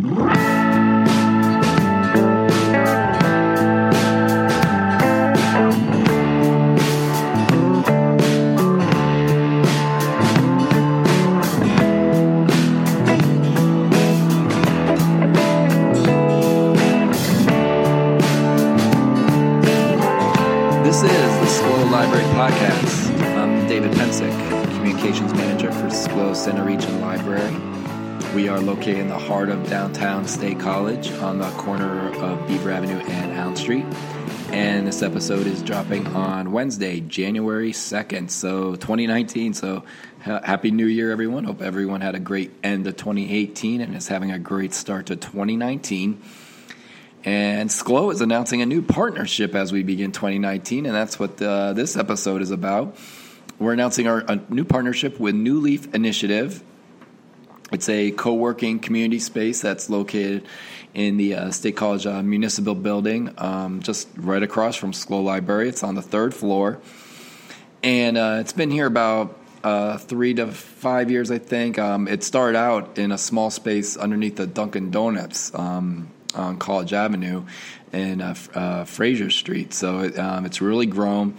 This is located in the heart of downtown State College on the corner of Beaver Avenue and Elm Street. And this episode is dropping on Wednesday, January 2nd, so 2019. So happy new year, everyone. Hope everyone had a great end of 2018 and is having a great start to 2019. And Schlow is announcing a new partnership as we begin 2019, and that's what uh, this episode is about. We're announcing our new partnership with New Leaf Initiative. It's a co working community space that's located in the uh, State College uh, Municipal Building, um, just right across from Schlow Library. It's on the third floor. And uh, it's been here about uh, three to five years, I think. Um, it started out in a small space underneath the Dunkin' Donuts. Um, on College Avenue and uh, uh, Fraser Street. So it, um, it's really grown.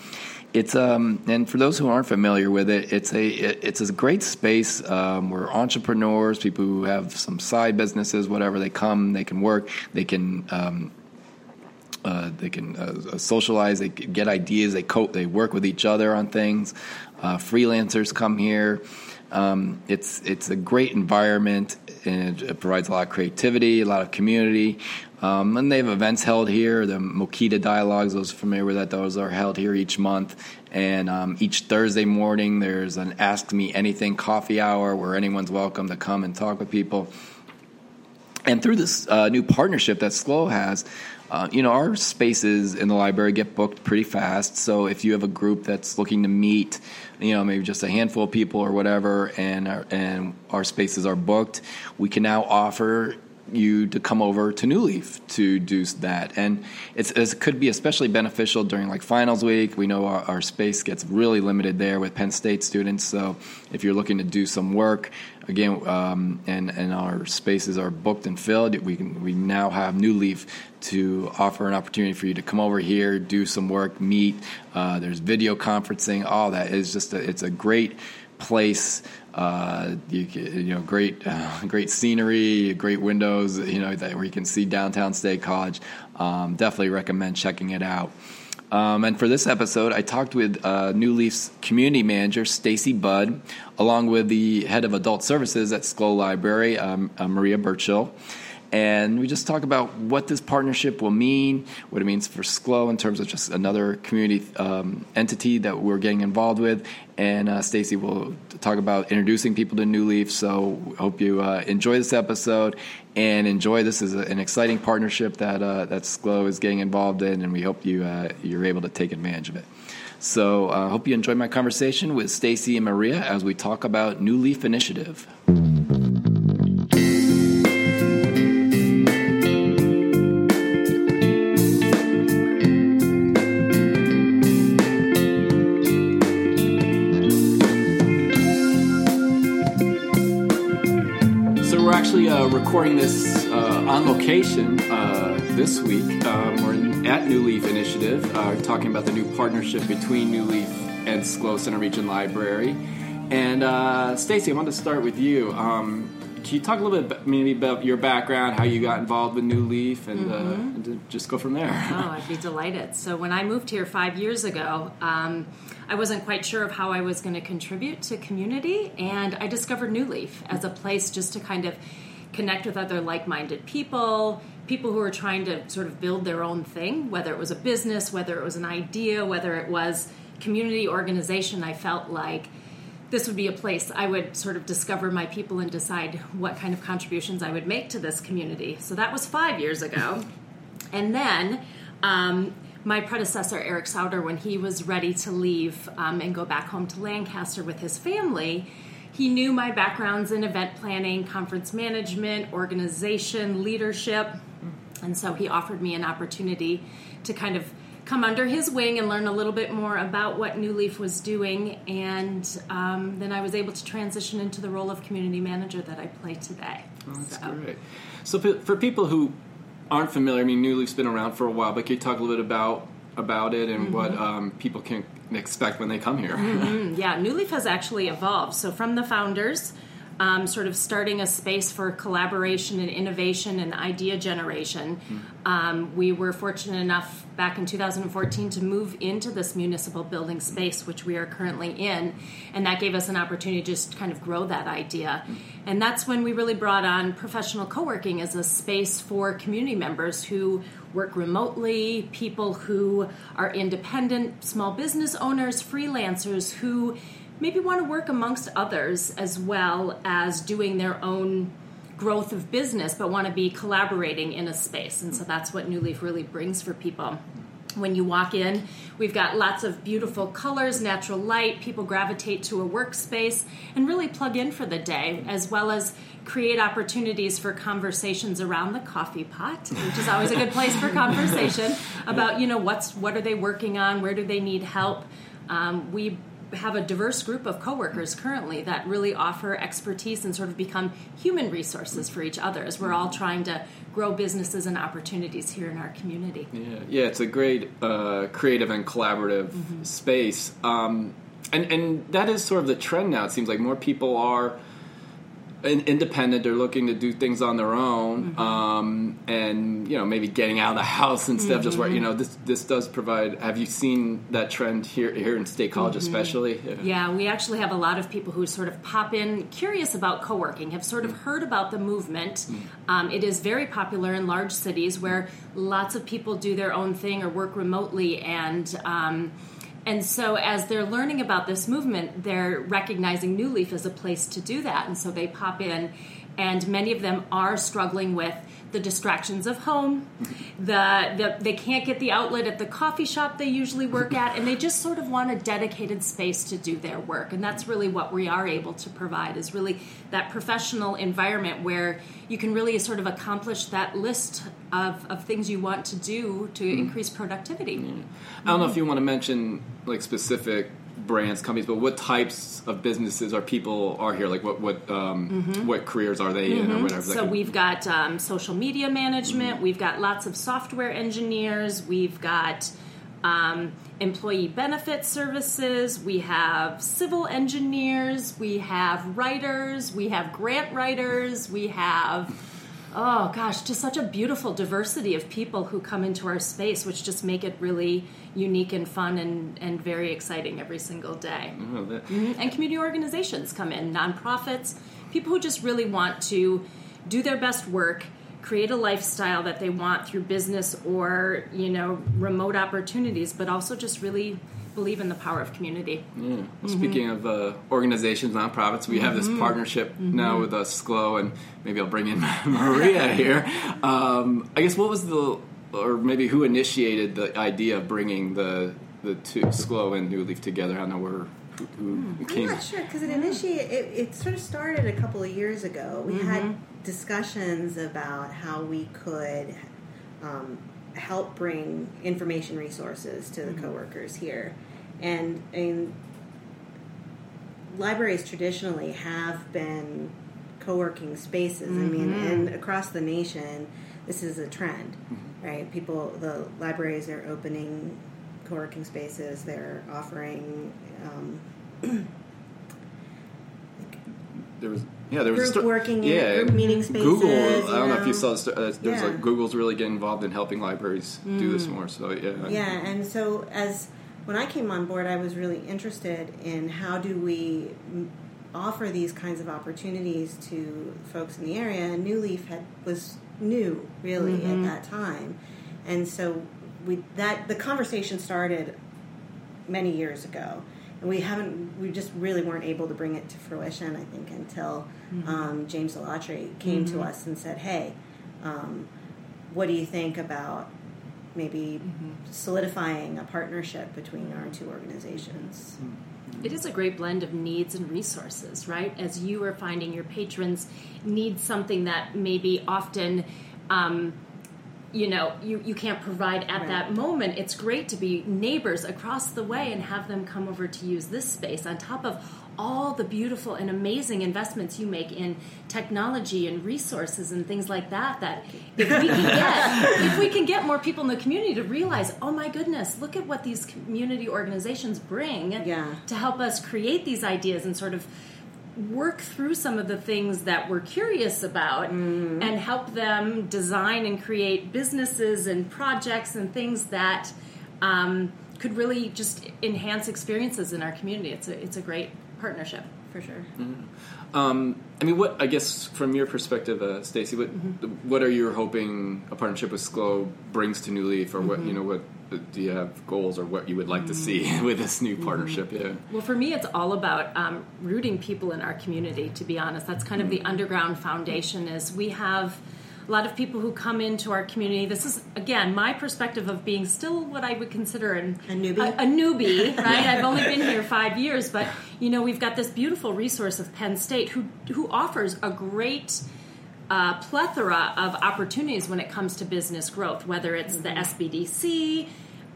It's um, and for those who aren't familiar with it, it's a it's a great space um, where entrepreneurs, people who have some side businesses, whatever, they come, they can work, they can. Um, uh, they can uh, socialize. They get ideas. They cope. They work with each other on things. Uh, freelancers come here. Um, it's it's a great environment and it, provides a lot of creativity, a lot of community. Um, and they have events held here. The Mokita Dialogues, those familiar with that, those are held here each month. And um, each Thursday morning, there's an Ask Me Anything coffee hour where anyone's welcome to come and talk with people. And through this uh, new partnership that Schlow has, uh, you know, our spaces in the library get booked pretty fast. So if you have a group that's looking to meet, you know, maybe just a handful of people or whatever, and our, and our spaces are booked, we can now offer you to come over to New Leaf to do that. And it could be especially beneficial during like finals week. We know our, our, space gets really limited there with Penn State students. So if you're looking to do some work, again, um, and, and our spaces are booked and filled, we can we now have New Leaf to offer an opportunity for you to come over here, do some work, meet. Uh, there's video conferencing. All that is just a, it's a great place uh, you, you, know, great, uh, great scenery, great windows. You know, that where you can see downtown State College. Um, definitely recommend checking it out. Um, and for this episode, I talked with uh, New Leaf's community manager, Stacy Budd, along with the head of adult services at Schlow Library, um, uh, Maria Burchill and we just talk about what this partnership will mean, what it means for Schlow in terms of just another community um, entity that we're getting involved with. And uh, Stacy will talk about introducing people to New Leaf. So hope you uh, enjoy this episode and enjoy this is an exciting partnership that uh, that Schlow is getting involved in, and we hope you uh, you're able to take advantage of it. So I uh, hope you enjoy my conversation with Stacy and Maria as we talk about New Leaf Initiative. Recording this uh, on location uh, this week. Um, we're at New Leaf Initiative, uh, talking about the new partnership between New Leaf and Schlow Centre Region Library. And uh, Stacy, I want to start with you. Um, can you talk a little bit maybe about your background, how you got involved with New Leaf, and, uh, mm-hmm. and just go from there? oh, I'd be delighted. So when I moved here five years ago. Um, I wasn't quite sure of how I was going to contribute to community, and I discovered New Leaf as a place just to kind of connect with other like-minded people people who are trying to sort of build their own thing whether it was a business whether it was an idea whether it was community organization i felt like this would be a place i would sort of discover my people and decide what kind of contributions i would make to this community. So that was five years ago. And then um, my predecessor eric sauter when he was ready to leave um, and go back home to lancaster with his family he knew my backgrounds in event planning, conference management, organization, leadership. And so he offered me an opportunity to kind of come under his wing and learn a little bit more about what New Leaf was doing. And um, then I was able to transition into the role of community manager that I play today. Oh, that's So- great. So for, for people who aren't familiar, I mean, New Leaf's been around for a while, but can you talk a little bit about about it and what Mm-hmm. um, people can expect when they come here? Mm-hmm. Yeah, New Leaf has actually evolved. So from the founders, um, sort of starting a space for collaboration and innovation and idea generation, um, we were fortunate enough back in 2014 to move into this municipal building space, which we are currently in, and that gave us an opportunity to just kind of grow that idea. And that's when we really brought on professional co-working as a space for community members who work remotely, people who are independent, small business owners, freelancers who maybe want to work amongst others as well as doing their own growth of business, but want to be collaborating in a space. And so that's what New Leaf really brings for people. When you walk in, we've got lots of beautiful colors, natural light. People gravitate to a workspace and really plug in for the day, as well as create opportunities for conversations around the coffee pot, which is always a good place for conversation about you know what's what are they working on, where do they need help. Um, we have a diverse group of coworkers currently that really offer expertise and sort of become human resources for each other as we're all trying to grow businesses and opportunities here in our community. Yeah, yeah, it's a great uh, creative and collaborative Mm-hmm. space, um, and and that is sort of the trend now. It seems like more people are independent; they're looking to do things on their own, Mm-hmm. um, and you know maybe getting out of the house instead of just work. Mm-hmm. You know, this this does provide. Have you seen that trend here here in State College, especially? Mm-hmm. Yeah, we actually have a lot of people who sort of pop in curious about co working, have sort of heard about the movement. Um, it is very popular in large cities where lots of people do their own thing or work remotely. And um, and so, as they're learning about this movement, they're recognizing New Leaf as a place to do that. And so they pop in, and many of them are struggling with the distractions of home. The, the they can't get the outlet at the coffee shop they usually work at, and they just sort of want a dedicated space to do their work. And that's really what we are able to provide is really that professional environment where you can really sort of accomplish that list of, of things you want to do to mm-hmm. increase productivity. I don't know if you want to mention like specific brands, companies, but what types of businesses are people are here? Like what what um, what careers are they in or whatever? Mm-hmm. So Like, we've got um, social media management. We've got lots of software engineers. We've got um, employee benefit services. We have civil engineers. We have writers. We have grant writers. We have oh gosh, just such a beautiful diversity of people who come into our space, which just make it really unique and fun and, and very exciting every single day. Oh, that- mm-hmm. And community organizations come in, nonprofits, people who just really want to do their best work, create a lifestyle that they want through business or, you know, remote opportunities, but also just really believe in the power of community. Yeah. Well, Mm-hmm. Speaking of uh, organizations, nonprofits, we have this partnership Mm-hmm. now with us, Schlow, and maybe I'll bring in Maria here. Um, I guess what was the, or maybe who initiated the idea of bringing the the two Schlow and New Leaf together? I don't know where who, Hmm. I'm not sure because it initiated. It, it sort of started a couple of years ago. We had discussions about how we could um, help bring information resources to the coworkers here, and and libraries traditionally have been co-working spaces. I mean, and across the nation, this is a trend, right? People, the libraries are opening co-working spaces. They're offering. Um, There was yeah, there was Group a sto- working, yeah, group meeting spaces, Google. I don't know if you saw. sto- Uh, there's Yeah. like Google's really getting involved in helping libraries do this more. So yeah, Yeah, and so as when I came on board, I was really interested in how do we offer these kinds of opportunities to folks in the area. And New Leaf had was new really at that time, and so we that the conversation started many years ago. And we haven't, we just really weren't able to bring it to fruition, I think, until um, James Alatri came to us and said, hey, um, what do you think about maybe solidifying a partnership between our two organizations? It is a great blend of needs and resources, right? As you are finding your patrons need something that maybe often, um, you know, you, you can't provide at Right. that moment. It's great to be neighbors across the way and have them come over to use this space on top of all the beautiful and amazing investments you make in technology and resources and things like that. That if we can get if we can get more people in the community to realize, oh my goodness, look at what these community organizations bring Yeah. to help us create these ideas and sort of work through some of the things that we're curious about and help them design and create businesses and projects and things that um, could really just enhance experiences in our community. It's a, it's a great partnership. for sure. Mm-hmm. Um, I mean, what I guess from your perspective, uh, Stacy, what mm-hmm. what are you hoping a partnership with Schlow brings to New Leaf, or what mm-hmm. you know, what uh, do you have goals, or what you would like to see with this new partnership? Yeah. Well, for me, it's all about um, rooting people in our community. To be honest, that's kind of the underground foundation. Is we have a lot of people who come into our community. This is again my perspective of being still what I would consider an, A newbie? A, a newbie, right? I've only been here five years, but you know we've got this beautiful resource of Penn State who who offers a great uh, plethora of opportunities when it comes to business growth, whether it's the SBDC,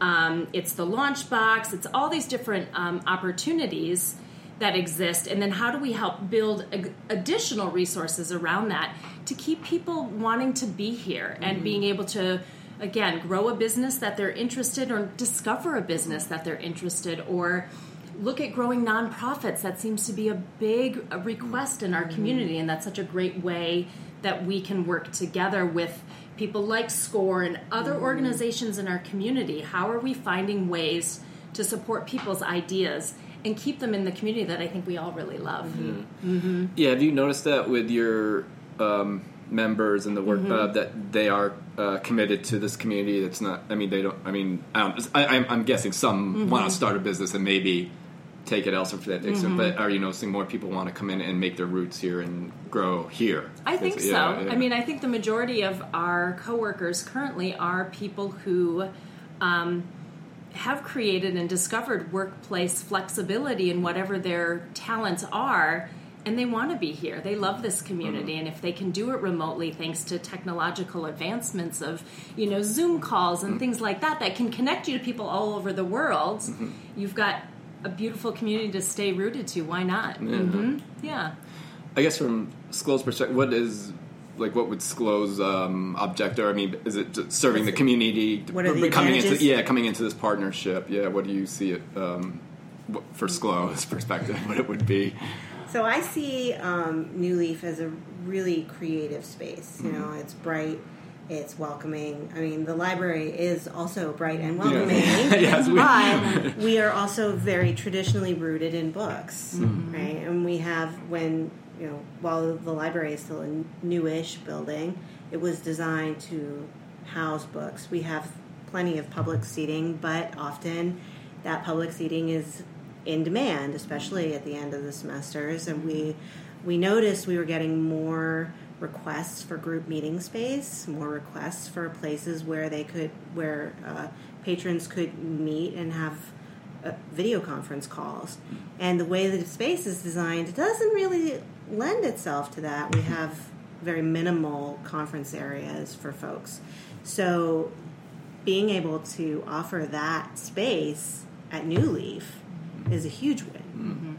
um, it's the launch box, it's all these different um, opportunities that exist. And then how do we help build ag- additional resources around that to keep people wanting to be here and mm-hmm. being able to, again, grow a business that they're interested or discover a business that they're interested or look at growing nonprofits. That seems to be a big uh, request in our mm-hmm. community, and that's such a great way that we can work together with people like SCORE and other mm-hmm. organizations in our community. How are we finding ways to support people's ideas and keep them in the community that I think we all really love? Yeah, have you noticed that with your um, members and the work uh, that they are uh, committed to this community? That's not. I mean, they don't. I mean, I don't, I, I'm, I'm guessing some want to start a business and maybe take it elsewhere for that extent. But are you noticing more people want to come in and make their roots here and grow here? I think Is- so. yeah, yeah. I mean, I think the majority of our coworkers currently are people who um, have created and discovered workplace flexibility in whatever their talents are, and they want to be here. They love this community, mm-hmm. and if they can do it remotely, thanks to technological advancements of you know Zoom calls and mm-hmm. things like that, that can connect you to people all over the world, mm-hmm. you've got a beautiful community to stay rooted to. Why not? hmm Yeah. I guess from Schlow's perspective, what is like what would Schlow's um, objective? I mean, is it serving the community? What are the coming into yeah coming into this partnership? Yeah, what do you see it um, for Schlow's perspective? What it would be? So I see um, New Leaf as a really creative space. You know, it's bright, it's welcoming. I mean, the library is also bright and welcoming, Yes, we- but we are also very traditionally rooted in books, right? And we have when you know, while the library is still a newish building, it was designed to house books. We have plenty of public seating, but often that public seating is in demand, especially at the end of the semesters. And we we noticed we were getting more requests for group meeting space, more requests for places where they could where uh, patrons could meet and have uh, video conference calls. And the way that the space is designed doesn't really lend itself to that. We have very minimal conference areas for folks. So being able to offer that space at New Leaf is a huge win. Mm-hmm.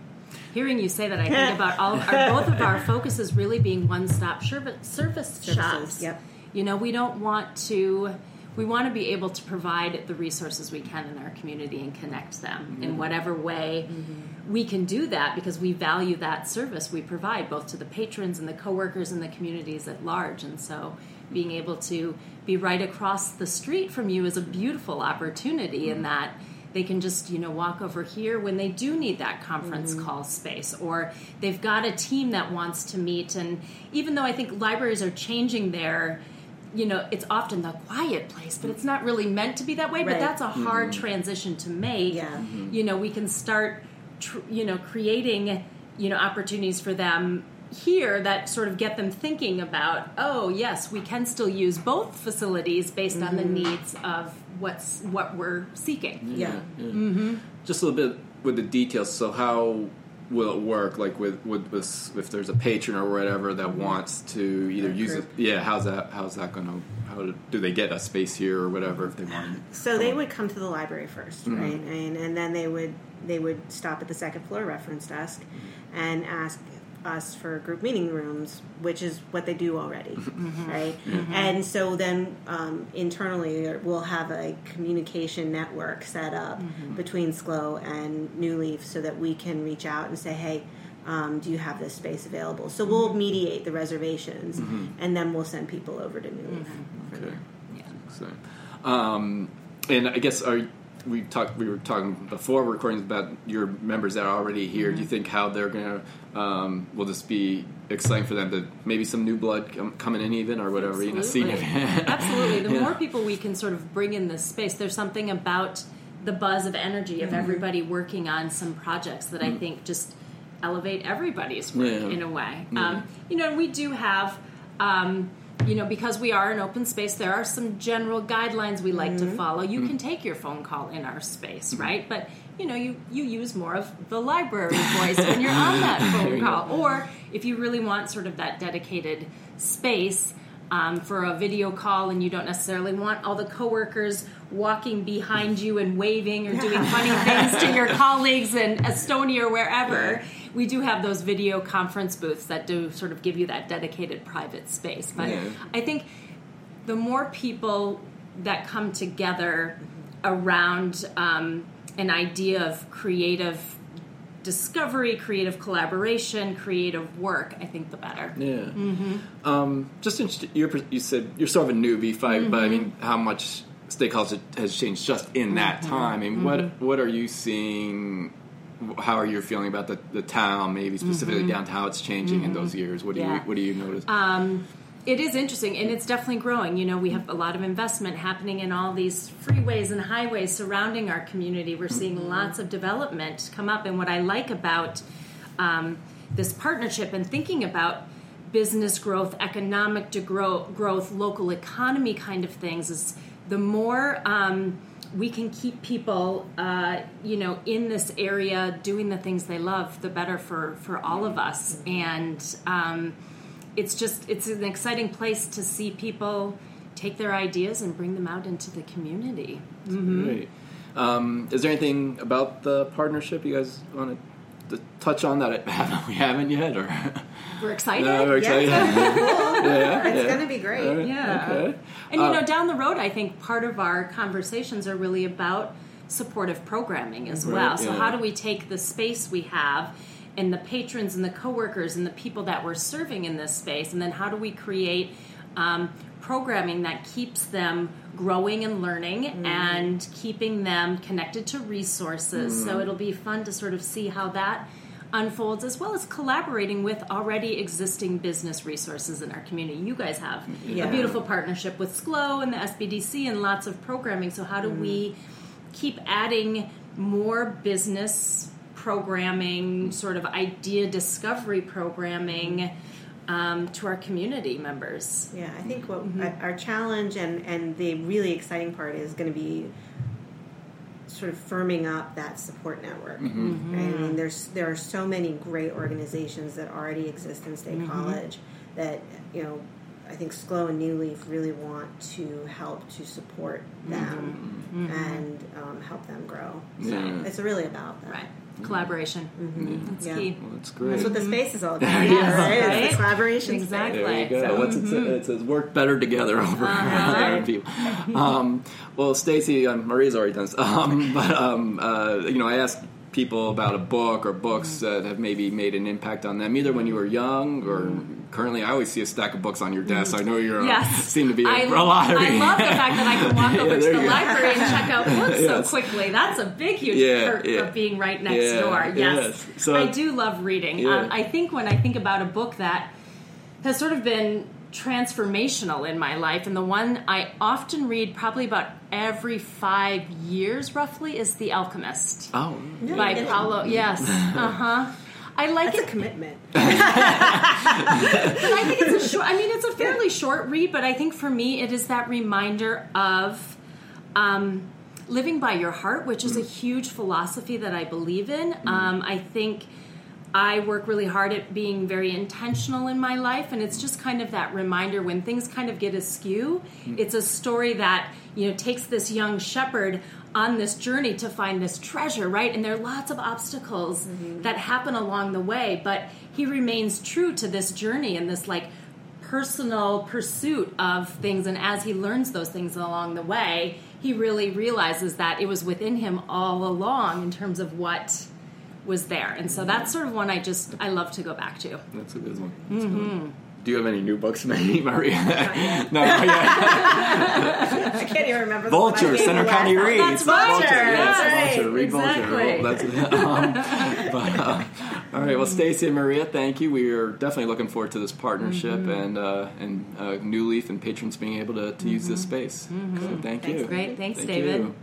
Hearing you say that, I think about all our, both of our focuses really being one-stop service, service shops. yep. You know, we don't want to. We want to be able to provide the resources we can in our community and connect them in mm-hmm. whatever way mm-hmm. we can do that because we value that service we provide both to the patrons and the coworkers and the communities at large. And so, being able to be right across the street from you is a beautiful opportunity in mm-hmm. that they can just you know walk over here when they do need that conference call space or they've got a team that wants to meet. And even though i think libraries are changing their you know it's often the quiet place but it's not really meant to be that way but that's a hard mm-hmm. transition to make. Yeah. you know we can start tr- you know creating you know opportunities for them here that sort of get them thinking about oh yes we can still use both facilities based on the mm-hmm. needs of what's what we're seeking. Yeah. Mm-hmm. Just a little bit with the details. So how will it work? Like with with this, if there's a patron or whatever that wants to either A use it, yeah. How's that? How's that going to? How do, do they get a space here or whatever if they want? So they would come to the library 1st mm-hmm. right? And, and then they would they would stop at the second floor reference desk and ask us for group meeting rooms, which is what they do already, mm-hmm. Mm-hmm. right? Mm-hmm. And so then um, internally we'll have a communication network set up between Schlow and New Leaf so that we can reach out and say, hey, um, do you have this space available? So we'll mediate the reservations, and then we'll send people over to New Leaf. for Okay. Yeah. Excellent. Um, and I guess are we talked we were talking before recordings about your members that are already here. Mm-hmm. Do you think how they're gonna um, will this be exciting for them to maybe some new blood come, coming in even or whatever you know seeing Absolutely. it Absolutely. The Yeah. more people we can sort of bring in this space, there's something about the buzz of energy Mm-hmm. of everybody working on some projects that I think just elevate everybody's work Yeah. in a way. Um, you know, and we do have. Um, you know, because we are an open space, there are some general guidelines we like to follow. You Mm-hmm. can take your phone call in our space, right? But you know, you you use more of the library voice when you're on that phone call, or if you really want sort of that dedicated space um, for a video call, and you don't necessarily want all the coworkers walking behind you and waving or doing funny things to your colleagues in Estonia or wherever. We do have those video conference booths that do sort of give you that dedicated private space. But Yeah. I think the more people that come together around um, an idea of creative discovery, creative collaboration, creative work, I think the better. Yeah. Mm-hmm. Um, just interested, you're, you said you're sort of a newbie, fight, but I mean, Mm-hmm. how much State College has changed just in that time? I mean, Mm-hmm. what what are you seeing? How are you feeling about the, the town, maybe specifically Mm-hmm. downtown? How it's changing in those years? What do you what do you notice? Um, it is interesting and it's definitely growing. You know, we have a lot of investment happening in all these freeways and highways surrounding our community. We're seeing lots of development come up. And what I like about um, this partnership and thinking about business growth, economic to grow, growth, local economy kind of things is the more. Um, we can keep people, uh, you know, in this area doing the things they love, the better for for all of us. And um, it's just it's an exciting place to see people take their ideas and bring them out into the community. Great. Um, is there anything about the partnership you guys want to touch on that it- we haven't yet, or We're excited. no, we're excited? Cool. yeah, It's yeah. going to be great. Right, Yeah. Okay. And you Uh, know, down the road, I think part of our conversations are really about supportive programming as Right, well. So, yeah. how do we take the space we have and the patrons and the coworkers and the people that we're serving in this space, and then how do we create um, programming that keeps them growing and learning mm. and keeping them connected to resources? So, mm. it'll be fun to sort of see how that unfolds as well as collaborating with already existing business resources in our community. You guys have Yeah. a beautiful partnership with Schlow and the SBDC and lots of programming. So, how do mm. we keep adding more business programming, sort of idea discovery programming um, to our community members? Yeah, I think what Mm-hmm. our- our challenge and, and the really exciting part is going to be sort of firming up that support network. Mm-hmm. Right? I mean, there's there are so many great organizations that already exist in State Mm-hmm. College that you know. I think Schlow and New Leaf really want to help to support them Mm-hmm. and um, help them grow. So Yeah. it's really about that. Right. Collaboration. That's Yeah. key. Well, that's great. That's what the space is all about. Yes, right? It's right? the collaboration. Exactly. There you go. So- What's it, say? it says work better together over other people. Um, well, Stacy, um, Maria's already done this. Um, but um, uh, you know, I asked people about a book or books mm. that have maybe made an impact on them, either when you were young or mm. currently. I always see a stack of books on your desk. Mm. I know you're uh, Yes. seem to be a, I, a love the fact that I can walk over Yeah, to the go. library and check out books Yes. so quickly. That's a big, huge Yeah, perk yeah. of being right next Yeah, door. Yes. yes. So- I do love reading. Um, I think when I think about a book that has sort of been transformational in my life, and the one I often read probably about every five years roughly is The Alchemist oh, No, by you're. Paulo. Yes. Uh huh. I like That's it a commitment. but I think it's a short. I mean, it's a fairly short read, but I think for me, it is that reminder of um, living by your heart, which is a huge philosophy that I believe in. Um, I think I work really hard at being very intentional in my life, and it's just kind of that reminder when things kind of get askew. Mm. It's a story that you know takes this young shepherd on this journey to find this treasure, right? And there are lots of obstacles mm-hmm. that happen along the way, but he remains true to this journey and this like personal pursuit of things. And as he learns those things along the way, he really realizes that it was within him all along in terms of what was there. And so that's sort of one I just I love to go back to. That's a good one. That's good. Do you have any new books, maybe, Maria? no, not yet. I can't even remember. the one I Vulture, gave Center you County. Reads. That's Vulture, yes, right, Vulture. Read exactly. Vulture. That's, um, but, uh, all right. Well, Stacy and Maria, thank you. We are definitely looking forward to this partnership Mm-hmm. and uh, and uh, New Leaf and patrons being able to, to use this space. So thank you. Great. Thanks, Thank David. you.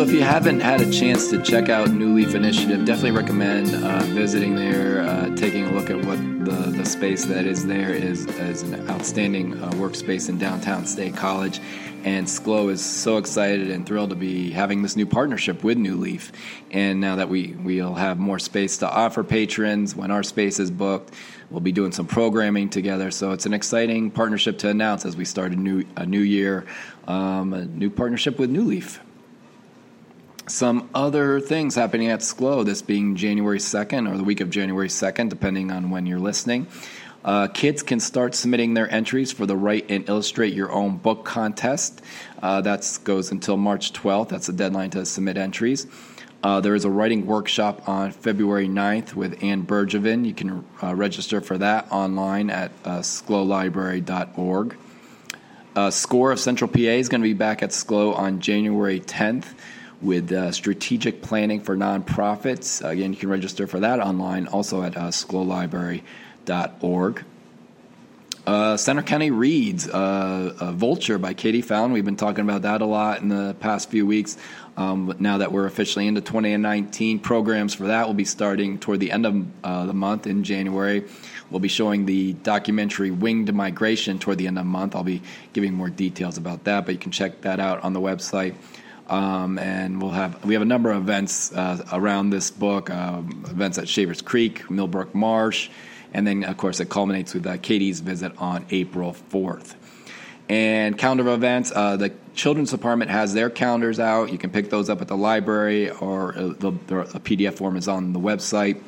So if you haven't had a chance to check out New Leaf Initiative, definitely recommend uh, visiting there, uh, taking a look at what the, the space that is there is as an outstanding uh, workspace in downtown State College. And Schlow is so excited and thrilled to be having this new partnership with New Leaf. And now that we, we'll have more space to offer patrons when our space is booked, we'll be doing some programming together. So it's an exciting partnership to announce as we start a new, a new year, um, a new partnership with New Leaf some other things happening at Schlow, this being January 2nd or the week of January 2nd, depending on when you're listening. Uh, kids can start submitting their entries for the Write and Illustrate Your Own Book contest. Uh, that goes until March 12th. That's the deadline to submit entries. Uh, there is a writing workshop on February 9th with Anne Bergevin. You can uh, register for that online at uh, schlowlibrary.org. Uh, Score of Central PA is going to be back at Schlow on January 10th with uh, strategic planning for nonprofits. Again, you can register for that online, also at uh, schlowlibrary.org. Uh, Centre County Reads, uh, uh, Vulture by Katie Fallon. We've been talking about that a lot in the past few weeks. Um, but now that we're officially into 2019, programs for that will be starting toward the end of uh, the month in January. We'll be showing the documentary Winged Migration toward the end of the month. I'll be giving more details about that, but you can check that out on the website. Um, and we'll have we have a number of events uh, around this book, um, events at Shavers Creek, Millbrook Marsh, and then of course it culminates with uh, Katie's visit on April fourth. And calendar of events, uh, the children's department has their calendars out. You can pick those up at the library, or uh, the, the, a PDF form is on the website.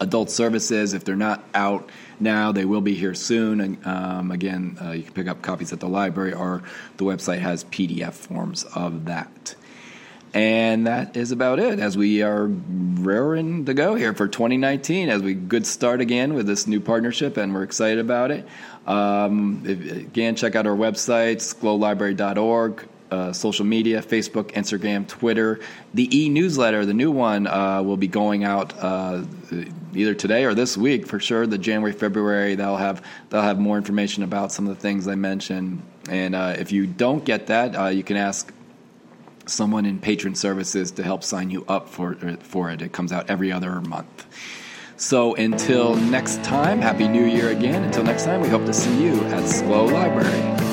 Adult services, if they're not out now, they will be here soon. And um, again, uh, you can pick up copies at the library, or the website has PDF forms of that. And that is about it as we are raring to go here for 2019 as we good start again with this new partnership and we're excited about it. Um, if, again, check out our websites, schlowlibrary.org, uh, social media, Facebook, Instagram, Twitter. The e-newsletter, the new one, uh, will be going out uh, either today or this week for sure. The January, February, they'll have they'll have more information about some of the things I mentioned. And uh, if you don't get that, uh, you can ask someone in patron services to help sign you up for for it. It comes out every other month. So until next time, happy New Year again. Until next time, we hope to see you at Schlow Library.